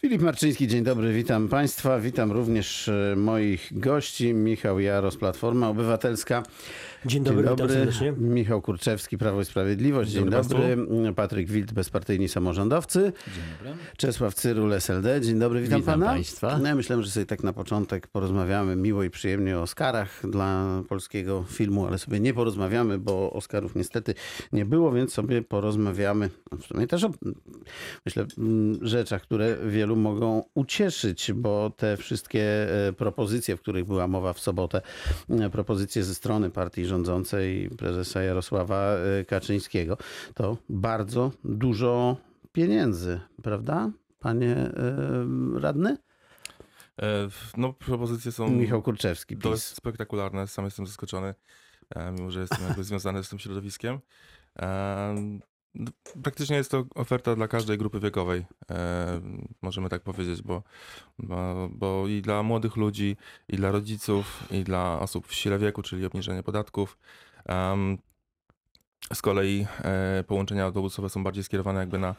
Filip Marczyński, dzień dobry, witam Państwa. Witam również e, moich gości. Michał Jaros, Platforma Obywatelska. Dzień dobry, witam serdecznie. Michał Kurczewski, Prawo i Sprawiedliwość. Dzień, Dzień dobry. dobry Patryk Wild, Bezpartyjni Samorządowcy. Dzień dobry. Czesław Cyrul, SLD. Dzień dobry, witam, Witam Pana. państwa. No, ja myślałem, że sobie tak na początek porozmawiamy miło i przyjemnie o Oscarach dla polskiego filmu, ale sobie nie porozmawiamy, bo Oscarów niestety nie było, więc sobie porozmawiamy no, w sumie też o, myślę, mm, rzeczach, które wielu mogą ucieszyć, bo te wszystkie e, propozycje, w których była mowa w sobotę, e, propozycje ze strony partii rządzącej prezesa Jarosława e, Kaczyńskiego, to bardzo dużo pieniędzy, prawda? Panie e, radny? E, No, propozycje są Michał Kurczewski, dość PiS. spektakularne. Sam jestem zaskoczony, e, mimo że jestem jakby związany z tym środowiskiem. Praktycznie jest to oferta dla każdej grupy wiekowej, e, możemy tak powiedzieć, bo, bo, bo i dla młodych ludzi, i dla rodziców, i dla osób w sile wieku, czyli obniżenie podatków. Em, Z kolei e, połączenia autobusowe są bardziej skierowane jakby na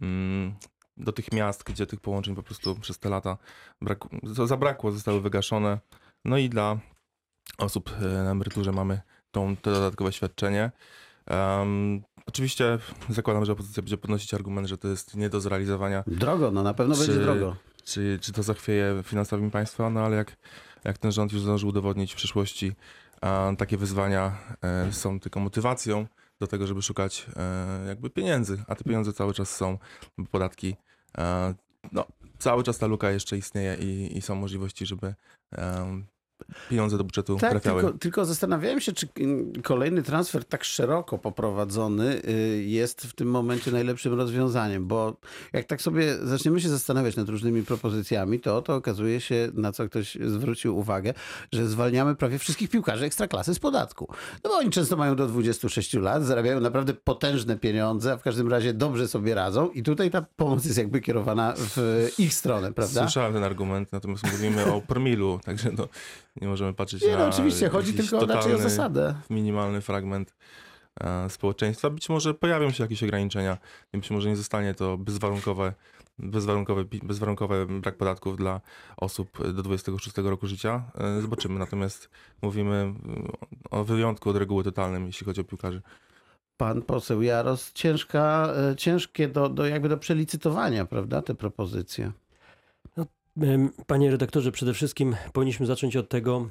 mm, do tych miast, gdzie tych połączeń po prostu przez te lata braku, za- zabrakło, zostały wygaszone. No i dla osób e, na emeryturze mamy tą, to dodatkowe świadczenie. Em, oczywiście zakładam, że opozycja będzie podnosić argument, że to jest nie do zrealizowania, Drogo, no na pewno Czy- będzie drogo. czy, czy to zachwieje finansami państwa, no ale jak, jak ten rząd już zdążył udowodnić w przyszłości, a takie wyzwania e, są tylko motywacją do tego, żeby szukać e, jakby pieniędzy, a te pieniądze cały czas są, bo podatki, e, no cały czas ta luka jeszcze istnieje i, i są możliwości, żeby pieniądze do budżetu Tak, trafiały. tylko, tylko zastanawiałem się, czy kolejny transfer tak szeroko poprowadzony y, jest w tym momencie najlepszym rozwiązaniem, bo jak tak sobie zaczniemy się zastanawiać nad różnymi propozycjami, to to okazuje się, na co ktoś zwrócił uwagę, że zwalniamy prawie wszystkich piłkarzy ekstraklasy z podatku. No bo oni często mają do 26 lat, zarabiają naprawdę potężne pieniądze, a w każdym razie dobrze sobie radzą i tutaj ta pomoc jest jakby kierowana w ich stronę, prawda? Słyszałem ten argument, natomiast mówimy o promilu, także no, nie możemy patrzeć Nie, na no oczywiście, chodzi tylko o totalny- zasadę. minimalny fragment e, społeczeństwa. Być może pojawią się jakieś ograniczenia, być może nie zostanie to bezwarunkowe, bezwarunkowe, bezwarunkowe brak podatków dla osób do 26 roku życia. E, Zobaczymy. Natomiast mówimy o wyjątku od reguły totalnym, jeśli chodzi o piłkarzy. Pan poseł Jaros, ciężka, e, ciężkie do, do jakby do przelicytowania, prawda, te propozycje. Panie redaktorze, przede wszystkim powinniśmy zacząć od tego,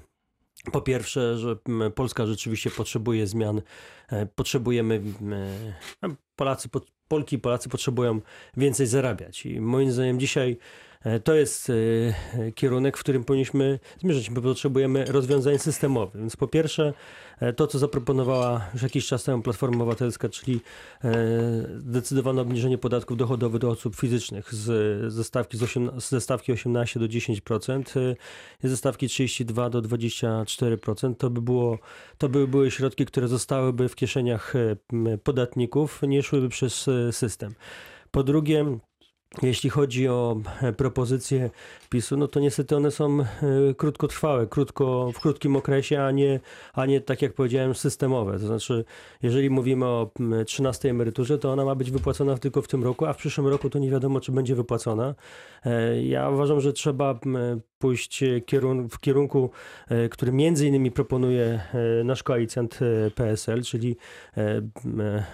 po pierwsze, że Polska rzeczywiście potrzebuje zmian. E, Potrzebujemy, e, Polacy, po- Polki i Polacy potrzebują więcej zarabiać. I moim zdaniem dzisiaj to jest e, e, kierunek, w którym powinniśmy zmierzać. My potrzebujemy rozwiązań systemowych. Więc po pierwsze, e, to co zaproponowała już jakiś czas temu Platforma Obywatelska, czyli e, zdecydowane obniżenie podatków dochodowych do osób fizycznych z, ze, stawki z, osiem, ze stawki 18 do 10%, e, i ze stawki 32 do 24%. To by, było, to by były środki, które zostałyby w kieszeniach e, podatników, nie szłyby przez e, system. Po drugie, jeśli chodzi o e, propozycje PiSu, no to niestety one są e, krótkotrwałe, krótko, w krótkim okresie, a nie, a nie tak jak powiedziałem systemowe. To znaczy, jeżeli mówimy o m, 13 emeryturze, to ona ma być wypłacona tylko w tym roku, a w przyszłym roku to nie wiadomo, czy będzie wypłacona. E, Ja uważam, że trzeba pójść kierun- w kierunku, e, który między innymi proponuje e, nasz koalicjant e, PSL, czyli e,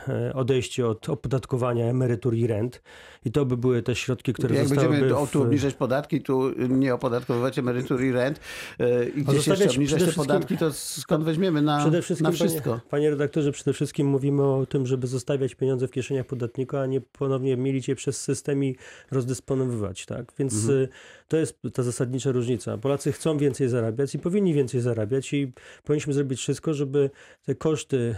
e, odejście od opodatkowania emerytur i rent. I to by były te środki, które Jak będziemy w- tu obniżać podatki, tu nie opodatkowywać emerytur i rent e, i gdzieś jeszcze obniżać te podatki, to skąd weźmiemy na, Przede wszystkim, na wszystko? Panie, panie redaktorze, przede wszystkim mówimy o tym, żeby zostawiać pieniądze w kieszeniach podatnika, a nie ponownie mielić je przez system i rozdysponowywać, tak? Więc Mhm. to jest ta zasadnicza różnica. Polacy chcą więcej zarabiać i powinni więcej zarabiać i powinniśmy zrobić wszystko, żeby te koszty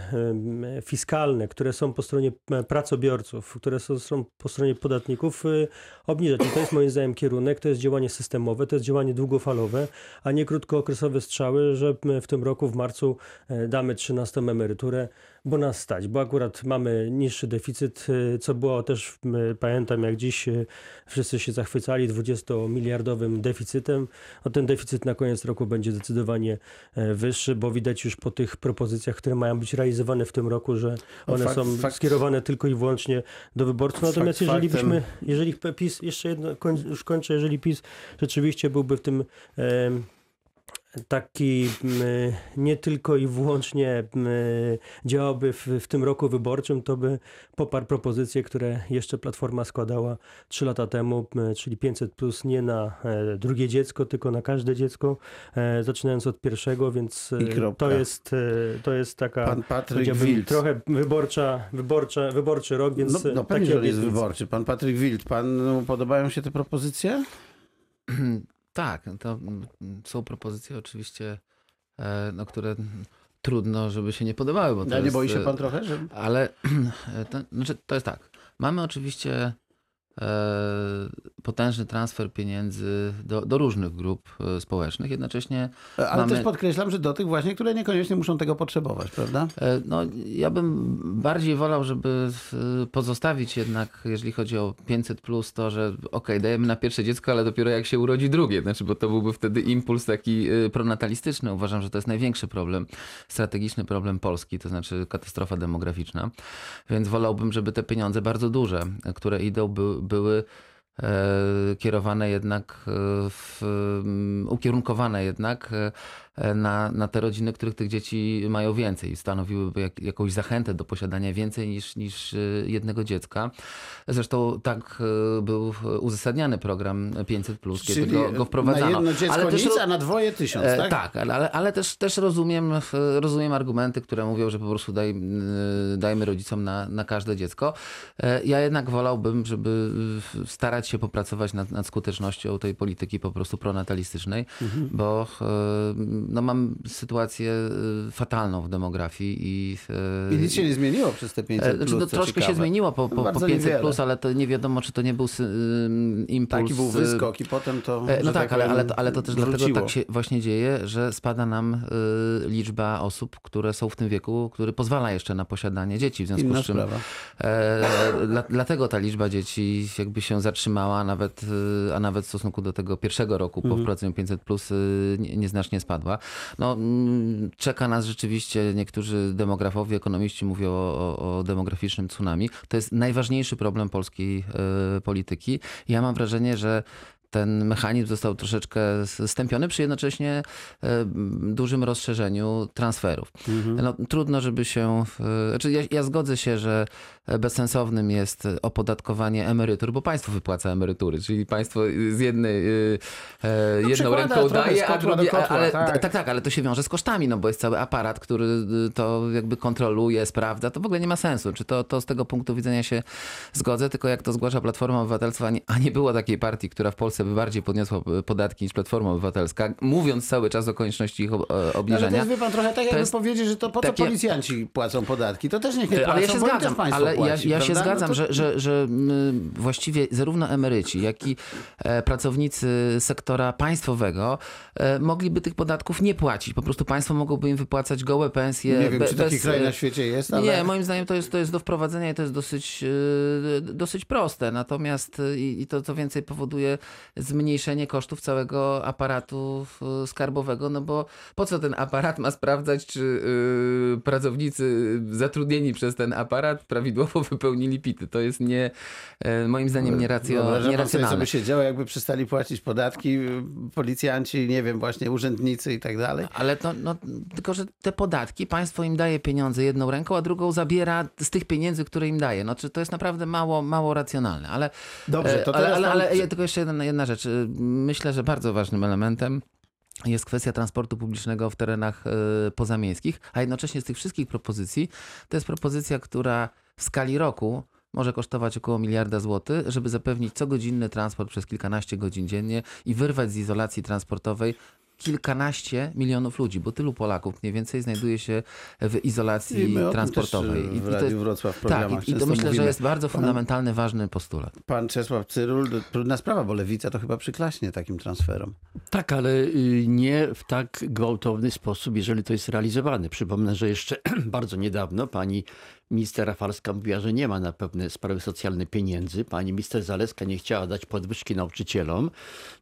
fiskalne, które są po stronie e, pracobiorców, które są, po stronie podatników, y, obniżać. I to jest moim zdaniem kierunek, to jest działanie systemowe, to jest działanie długofalowe, a nie krótkookresowe strzały, że w tym roku w marcu e, damy 13 emeryturę, bo nas stać, bo akurat mamy niższy deficyt, y, co było też, y, pamiętam jak dziś y, wszyscy się zachwycali 20-miliardowym deficytem. No ten deficyt na koniec roku będzie zdecydowanie wyższy, bo widać już po tych propozycjach, które mają być realizowane w tym roku, że one fakt- są fakt- skierowane tylko i wyłącznie do wyborców. Natomiast Fakt jeżeli byśmy, jeżeli PiS, jeszcze jedno, koń, już kończę, jeżeli PiS rzeczywiście byłby w tym taki nie tylko i wyłącznie działałby w, w tym roku wyborczym, to by poparł propozycje, które jeszcze Platforma składała trzy lata temu, czyli 500 plus nie na e, drugie dziecko, tylko na każde dziecko, e, zaczynając od pierwszego, więc e, to jest, to jest taka Pan Patryk Wild. trochę wyborcza, wyborcza, wyborczy rok, więc No, no pewnie, takie że on jest wyborczy. Pan Patryk Wild, panu podobają się te propozycje? Tak, to mm, są propozycje oczywiście, e, no, które trudno, żeby się nie podobały. Bo to A nie jest, boi się e, pan trochę, że... Ale to, znaczy, to jest tak. Mamy oczywiście e, potężny transfer pieniędzy do, do różnych grup e, społecznych. Jednocześnie Ale mamy- też podkreślam, że do tych właśnie, które niekoniecznie muszą tego potrzebować, prawda? E, No, ja bym bardziej wolał, żeby e, pozostawić jednak, jeżeli chodzi o 500 plus, to, że okej, dajemy na pierwsze dziecko, ale dopiero jak się urodzi drugie, znaczy, bo to byłby wtedy impuls taki e, pronatalistyczny. Uważam, że to jest największy problem, strategiczny problem Polski, to znaczy katastrofa demograficzna. Więc wolałbym, żeby te pieniądze bardzo duże, e, które idą, by, były e, kierowane jednak, e, w, ukierunkowane jednak e, na, na te rodziny, których tych dzieci mają więcej. Stanowiłyby jak, jakąś zachętę do posiadania więcej niż, niż e, jednego dziecka. Zresztą tak e, był uzasadniany program 500+, kiedy go, go wprowadzano. na jedno dziecko też nic, a na dwoje tysiąc, E, tak? tak, ale, ale, ale też, też rozumiem, e, rozumiem argumenty, które mówią, że po prostu daj, e, dajmy rodzicom na, na każde dziecko. E, Ja jednak wolałbym, żeby e, starać się popracować nad, nad skutecznością tej polityki po prostu pronatalistycznej, Mhm. bo e, no, mam sytuację e, fatalną w demografii i, e, I nic się nie zmieniło przez te 500 e, znaczy, plus, no, troszkę ciekawe. się zmieniło po, po, po Bardzo 500 niewiele. plus, ale to nie wiadomo, czy to nie był impuls. Taki był y, wyskok i potem to, E, No że tak, ale, ale, to, ale to też dlatego wróciło. tak się właśnie dzieje, że spada nam y, liczba osób, które są w tym wieku, który pozwala jeszcze na posiadanie dzieci. W związku Inna z czym e, dla, dlatego ta liczba dzieci jakby się zatrzymała, a nawet, y, a nawet w stosunku do tego pierwszego roku po wprowadzeniu 500 plus y, nie- nieznacznie spadła. No, mm, czeka nas rzeczywiście, niektórzy demografowie, ekonomiści mówią o, o, demograficznym tsunami. To jest najważniejszy problem polskiej y, polityki. Ja mam wrażenie, że ten mechanizm został troszeczkę stępiony przy jednocześnie e, dużym rozszerzeniu transferów. No, trudno, żeby się. e, Znaczy ja, ja zgodzę się, że bezsensownym jest opodatkowanie emerytur, bo państwo wypłaca emerytury, czyli państwo z jednej e, e, jedną przekłada ręką daje, a drugie, kotła, ale tak. tak, tak, ale to się wiąże z kosztami, no bo jest cały aparat, który y, to jakby kontroluje, sprawdza, to w ogóle nie ma sensu. Czy to, to z tego punktu widzenia się zgodzę, tylko jak to zgłasza Platforma Obywatelstwa, a nie, a nie było takiej partii, która w Polsce by bardziej podniosła y, podatki niż Platforma Obywatelska, mówiąc cały czas o konieczności ich ob- e, No, ale to obniżenia. jest, pan, trochę tak jakby jest powiedzieć, że to po co takie- policjanci płacą podatki? To też niech nie płacą, Ale ja się zgadzam, ale ja, płaci, ja się prawda? zgadzam, No to- że, że, że mm, właściwie zarówno emeryci, jak i e, pracownicy sektora państwowego e, mogliby tych podatków nie płacić. Po prostu państwo mogłoby im wypłacać gołe pensje. Nie wiem, be- czy taki bez, kraj e, na świecie jest, ale... Nie, moim zdaniem to jest, to jest do wprowadzenia i to jest dosyć, e, dosyć proste. Natomiast e, i, i to co więcej powoduje zmniejszenie kosztów całego aparatu skarbowego, no bo po co ten aparat ma sprawdzać, czy e, pracownicy zatrudnieni przez ten aparat prawidłowo wypełnili pity. To jest nie, e, moim zdaniem nieracjo, Wyobraża pan sobie, co nieracjonalne. by się działo, jakby przestali płacić podatki y, policjanci, nie wiem, właśnie urzędnicy i tak dalej? Ale to, no, tylko, że te podatki, państwo im daje pieniądze jedną ręką, a drugą zabiera z tych pieniędzy, które im daje. No, czy to jest naprawdę mało, mało racjonalne. Ale, Dobrze, to e, ale, teraz ale, pan- ale ja tylko jeszcze jedna, jedna rzecz. Y, Myślę, że bardzo ważnym elementem jest kwestia transportu publicznego w terenach e, pozamiejskich, a jednocześnie z tych wszystkich propozycji to jest propozycja, która w skali roku może kosztować około miliarda złotych, żeby zapewnić cogodzinny transport przez kilkanaście godzin dziennie i wyrwać z izolacji transportowej kilkanaście milionów ludzi, bo tylu Polaków mniej więcej znajduje się w izolacji I transportowej. Y, w to jest, Wrocław w tak, programach i, i to myślę, że mówimy. jest bardzo fundamentalny, ważny postulat. Pan Czesław Cyrul, trudna sprawa, bo Lewica to chyba przyklaśnie takim transferom. Tak, ale y, nie w tak gwałtowny sposób, jeżeli to jest realizowane. Przypomnę, że jeszcze bardzo niedawno pani minister Rafalska mówiła, że nie ma na pewne sprawy socjalne pieniędzy. Pani minister Zaleska nie chciała dać podwyżki nauczycielom.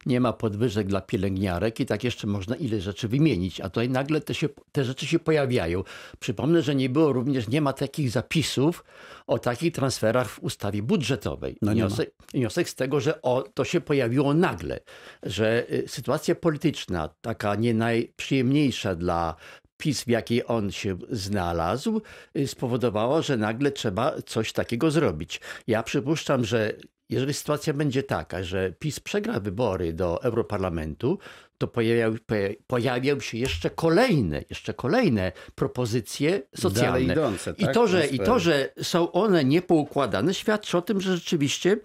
Nie ma podwyżek dla pielęgniarek i tak jeszcze można ile rzeczy wymienić. A tutaj nagle te, się, te rzeczy się pojawiają. Przypomnę, że nie było również, nie ma takich zapisów o takich transferach w ustawie budżetowej. No wniosek, wniosek z tego, że o, to się pojawiło nagle, że y, sytuacja polityczna, taka nie najprzyjemniejsza dla PiS, w jakiej on się znalazł, y, spowodowała, że nagle trzeba coś takiego zrobić. Ja przypuszczam, że jeżeli sytuacja będzie taka, że PiS przegra wybory do Europarlamentu, to pojawiają, poja- pojawią się jeszcze kolejne, jeszcze kolejne propozycje socjalne. Dalej idące, I tak? to, że, I to, że są one niepoukładane, świadczy o tym, że rzeczywiście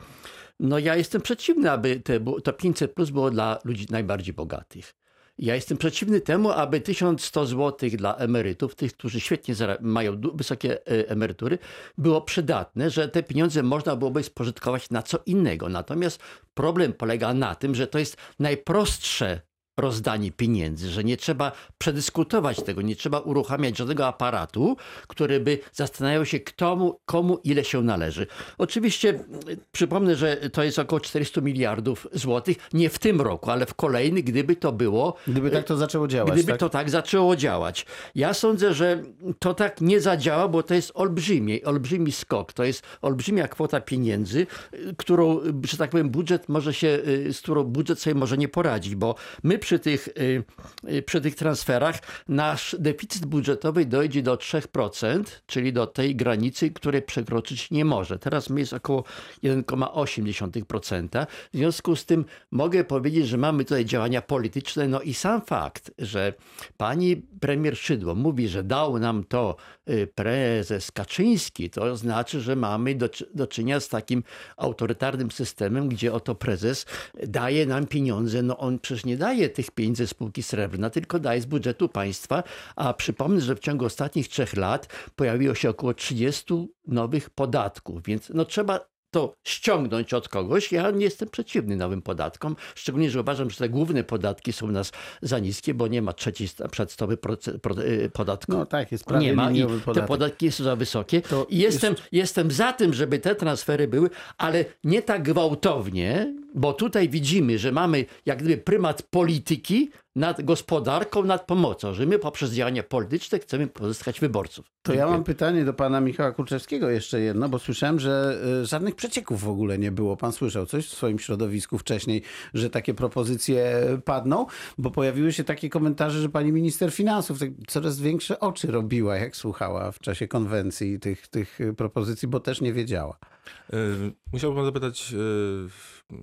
no ja jestem przeciwny, aby te, to 500 plus było dla ludzi najbardziej bogatych. Ja jestem przeciwny temu, aby 1100 zł dla emerytów, tych, którzy świetnie mają wysokie e, emerytury, było przydatne, że te pieniądze można byłoby spożytkować na co innego. Natomiast problem polega na tym, że to jest najprostsze rozdanie pieniędzy, że nie trzeba przedyskutować tego, nie trzeba uruchamiać żadnego aparatu, który by zastanawiał się, komu, komu ile się należy. Oczywiście y, przypomnę, że to jest około 400 miliardów złotych, nie w tym roku, ale w kolejny, gdyby to było Gdyby tak to zaczęło działać, Gdyby tak? to tak zaczęło działać. Ja sądzę, że to tak nie zadziała, bo to jest olbrzymi, olbrzymi skok. To jest olbrzymia kwota pieniędzy, y, którą, y, że tak powiem, budżet może się, y, z którą budżet sobie może nie poradzić, bo my przy tych, y, y, przy tych transferach nasz deficyt budżetowy dojdzie do 3%, czyli do tej granicy, której przekroczyć nie może. Teraz jest około 1,8%. W związku z tym mogę powiedzieć, że mamy tutaj działania polityczne. No i sam fakt, że pani premier Szydło mówi, że dał nam to y, prezes Kaczyński, to znaczy, że mamy do, do czynienia z takim autorytarnym systemem, gdzie oto prezes daje nam pieniądze. No on przecież nie daje tych pieniędzy spółki srebrna, tylko daje z budżetu państwa. A przypomnę, że w ciągu ostatnich trzech lat pojawiło się około 30 nowych podatków, więc no trzeba to ściągnąć od kogoś. Ja nie jestem przeciwny nowym podatkom, szczególnie, że uważam, że te główne podatki są u nas za niskie, bo nie ma trzeciej pro- y, podatku. No tak, jest prawie nie ma i liniowy te podatek. podatki są za wysokie. I jestem, jestem za tym, żeby te transfery były, ale nie tak gwałtownie, bo tutaj widzimy, że mamy jak gdyby prymat polityki nad gospodarką, nad pomocą, że my poprzez działania polityczne chcemy pozyskać wyborców. To ja Dziękuję. mam pytanie do pana Michała Kurczewskiego jeszcze jedno, bo słyszałem, że y, żadnych przecieków w ogóle nie było. Pan słyszał coś w swoim środowisku wcześniej, że takie propozycje padną? Bo pojawiły się takie komentarze, że pani minister finansów tak coraz większe oczy robiła, jak słuchała w czasie konwencji tych, tych propozycji, bo też nie wiedziała. Y, Musiałbym zapytać y,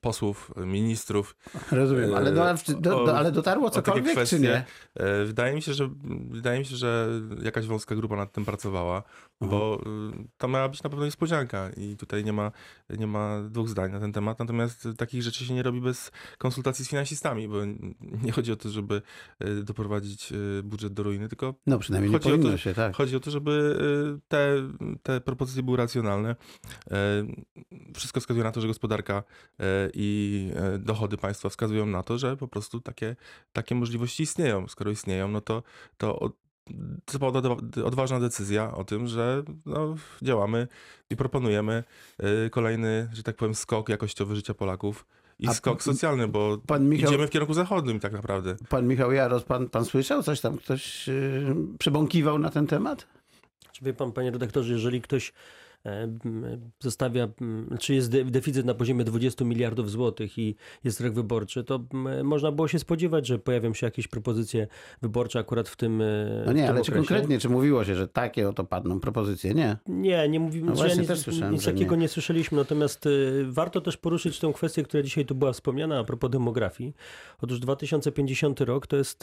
posłów, ministrów. Rozumiem, ale, do, do, o- do, ale dotarło cokolwiek, czy kwestie. nie? E, Wydaje mi się, że wydaje mi się, że jakaś wąska grupa nad tym pracowała, bo y, to miała być na pewno niespodzianka i tutaj nie ma, nie ma dwóch zdań na ten temat. Natomiast takich rzeczy się nie robi bez konsultacji z finansistami, bo nie chodzi o to, żeby y, doprowadzić y, budżet do ruiny, tylko No przynajmniej nie Chodzi o to, się, tak. Chodzi o to, żeby te, te propozycje były racjonalne. E, Wszystko wskazuje na to, że gospodarka e, i e, dochody państwa wskazują na to, że po prostu takie, takie możliwości istnieją. Skoro istnieją, no to, to od- to odważna decyzja o tym, że no, działamy i proponujemy e, kolejny, że tak powiem, skok jakościowy życia Polaków i A skok socjalny, bo Pan Michał, idziemy w kierunku zachodnim tak naprawdę. pan Michał Jaros, pan, pan słyszał coś tam? Ktoś yy, przebąkiwał na ten temat? Czy wie pan, panie redaktorze, jeżeli ktoś e, zostawia, m, czy jest de- deficyt na poziomie 20 miliardów złotych i jest rok wyborczy, to można było się spodziewać, że pojawią się jakieś propozycje wyborcze akurat w tym e, No nie, tym ale czy konkretnie, czy mówiło się, że takie oto padną propozycje? Nie. Nie, nie mówimy, No że właśnie, nic, też słyszałem, nic takiego nie. nie. słyszeliśmy, natomiast y, warto też poruszyć tą kwestię, która dzisiaj tu była wspomniana a propos demografii. Otóż 2050 rok to jest,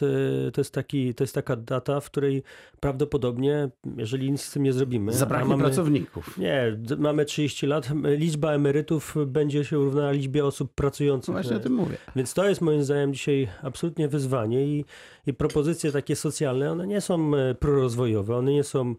to jest, taki, to jest taka data, w której prawdopodobnie, jeżeli nic z tym nie zrobimy, Zabraknie mamy, pracowników. Nie, d- mamy 30 lat, liczba emerytów będzie się równała liczbie osób No pracujących. właśnie o Nie? tym mówię. Więc to jest moim zdaniem dzisiaj absolutnie wyzwanie i, i propozycje takie socjalne, one nie są e, prorozwojowe, one nie są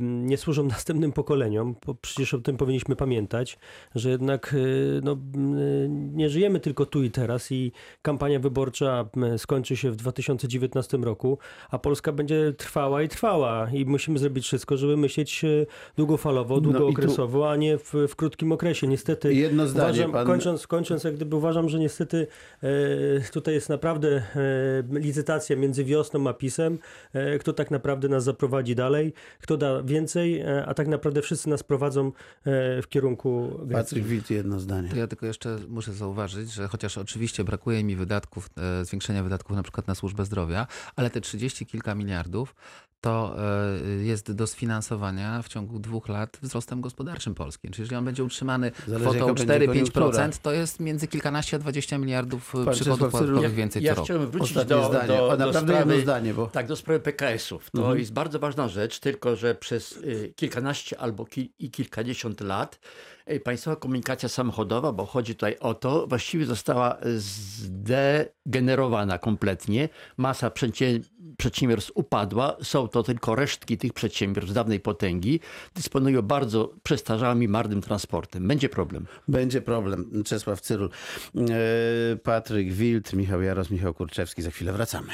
nie służą następnym pokoleniom, bo przecież o tym powinniśmy pamiętać, że jednak e, no, m, nie żyjemy tylko tu i teraz i kampania wyborcza skończy się w 2019 roku, a Polska będzie trwała i trwała i musimy zrobić wszystko, żeby myśleć e, długofalowo, No tu- długookresowo, a nie w, w krótkim okresie. Niestety Jedno zdanie, uważam, pan- kończąc, kończąc, jak gdyby uważam, że niestety e, tutaj jest naprawdę e, licytacja między wiosną a PiSem, e, kto tak naprawdę nas zaprowadzi dalej, kto da więcej, e, a tak naprawdę wszyscy nas prowadzą e, w kierunku Grecji. Patryk Wit, jedno zdanie. To ja tylko jeszcze muszę zauważyć, że chociaż oczywiście brakuje mi wydatków, e, zwiększenia wydatków na przykład na służbę zdrowia, ale te 30 kilka miliardów to jest do sfinansowania w ciągu dwóch lat wzrostem gospodarczym Polski. Czyli jeżeli on będzie utrzymany Zależy, kwotą będzie koniunktura. 4-5%, to jest między kilkanaście a 20 miliardów Pan przychodów podatkowych więcej ja co roku. chciałem wrócić Ostatnie do, zdanie. do, o, do sprawy, zdanie, bo Tak, do sprawy PKS-ów. To Mhm. jest bardzo ważna rzecz, tylko że przez y, kilkanaście albo i kilkadziesiąt lat y, państwowa komunikacja samochodowa, bo chodzi tutaj o to, właściwie została zdegenerowana kompletnie. Masa przedsiębiorstw upadła. Są to tylko resztki tych przedsiębiorstw dawnej potęgi. Dysponują bardzo przestarzałym i marnym transportem. Będzie problem. będzie problem. Czesław Cyrul, e, Patryk Wild, Michał Jaros, Michał Kurczewski. Za chwilę wracamy.